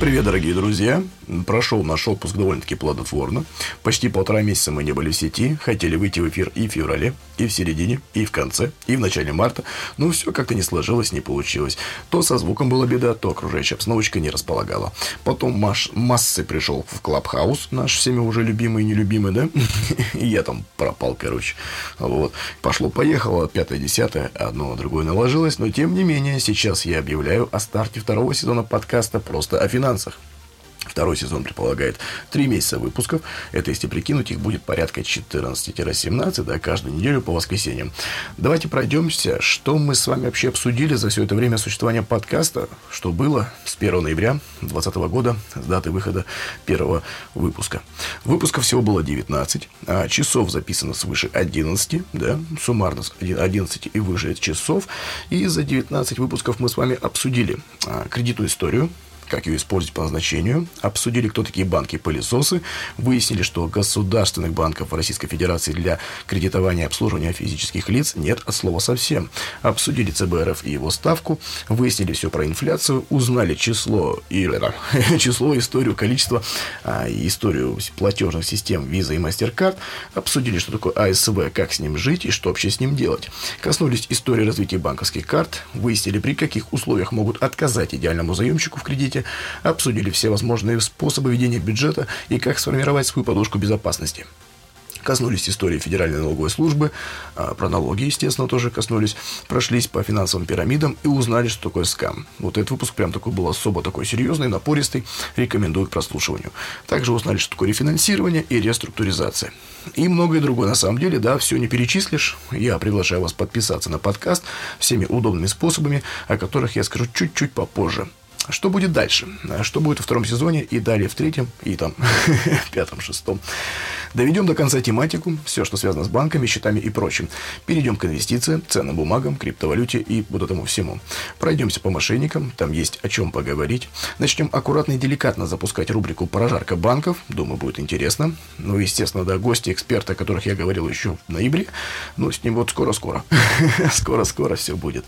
привет, дорогие друзья! Прошел наш отпуск довольно-таки плодотворно. Почти полтора месяца мы не были в сети, хотели выйти в эфир и в феврале, и в середине, и в конце, и в начале марта, но все как-то не сложилось, не получилось. То со звуком была беда, то окружающая обстановочка не располагала. Потом Маш массы пришел в Клабхаус, наш всеми уже любимый и нелюбимый, да? И я там пропал, короче. Вот. Пошло-поехало, пятое-десятое, одно другое наложилось, но тем не менее, сейчас я объявляю о старте второго сезона подкаста «Просто о финансах». Второй сезон предполагает три месяца выпусков. Это если прикинуть, их будет порядка 14-17, да, каждую неделю по воскресеньям. Давайте пройдемся, что мы с вами вообще обсудили за все это время существования подкаста, что было с 1 ноября 2020 года, с даты выхода первого выпуска. Выпусков всего было 19, а часов записано свыше 11, да, суммарно 11 и выше часов. И за 19 выпусков мы с вами обсудили а, кредитную историю, как ее использовать по назначению, обсудили, кто такие банки-пылесосы, выяснили, что государственных банков Российской Федерации для кредитования и обслуживания физических лиц нет от слова совсем. Обсудили ЦБРФ и его ставку, выяснили все про инфляцию, узнали число, и, число, историю, количество, а, историю платежных систем Visa и MasterCard, обсудили, что такое АСВ, как с ним жить и что вообще с ним делать. Коснулись истории развития банковских карт, выяснили, при каких условиях могут отказать идеальному заемщику в кредите, комитете обсудили все возможные способы ведения бюджета и как сформировать свою подушку безопасности. Коснулись истории Федеральной налоговой службы, а, про налоги, естественно, тоже коснулись, прошлись по финансовым пирамидам и узнали, что такое скам. Вот этот выпуск прям такой был особо такой серьезный, напористый, рекомендую к прослушиванию. Также узнали, что такое рефинансирование и реструктуризация. И многое другое. На самом деле, да, все не перечислишь. Я приглашаю вас подписаться на подкаст всеми удобными способами, о которых я скажу чуть-чуть попозже. Что будет дальше? Что будет во втором сезоне и далее в третьем и там пятом, шестом? Доведем до конца тематику, все, что связано с банками, счетами и прочим. Перейдем к инвестициям, ценным бумагам, криптовалюте и вот этому всему. Пройдемся по мошенникам, там есть о чем поговорить. Начнем аккуратно и деликатно запускать рубрику «Прожарка банков». Думаю, будет интересно. Ну, естественно, да, гости, эксперты, о которых я говорил еще в ноябре. Ну, с ним вот скоро-скоро. Скоро-скоро все будет.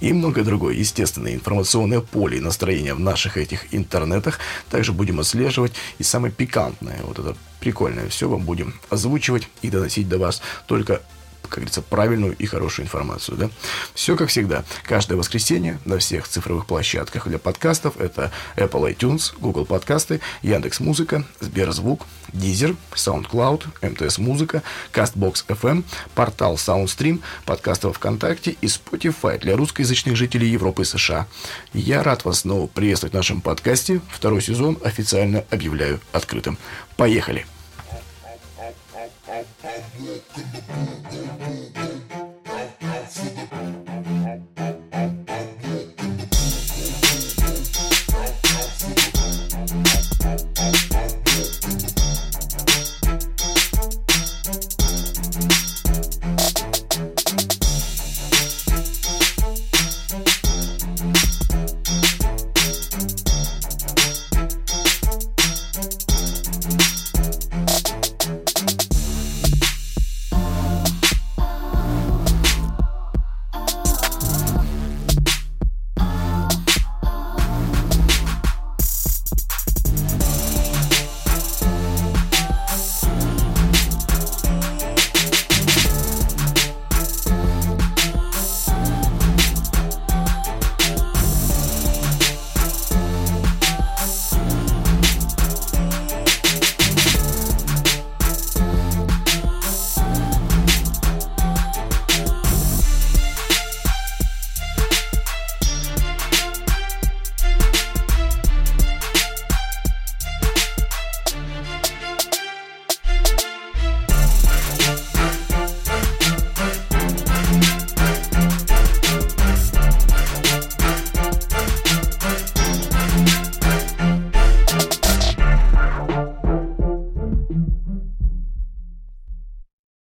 И многое другое. Естественно, информационное поле и настроение в наших этих интернетах. Также будем отслеживать. И самое пикантное, вот это прикольное все вам будем озвучивать и доносить до вас только как говорится, правильную и хорошую информацию. Да? Все как всегда. Каждое воскресенье на всех цифровых площадках для подкастов это Apple iTunes, Google подкасты, Яндекс Музыка, Сберзвук, Deezer, SoundCloud, МТС Музыка, CastBox FM, портал SoundStream, подкасты ВКонтакте и Spotify для русскоязычных жителей Европы и США. Я рад вас снова приветствовать в нашем подкасте. Второй сезон официально объявляю открытым. Поехали! I'm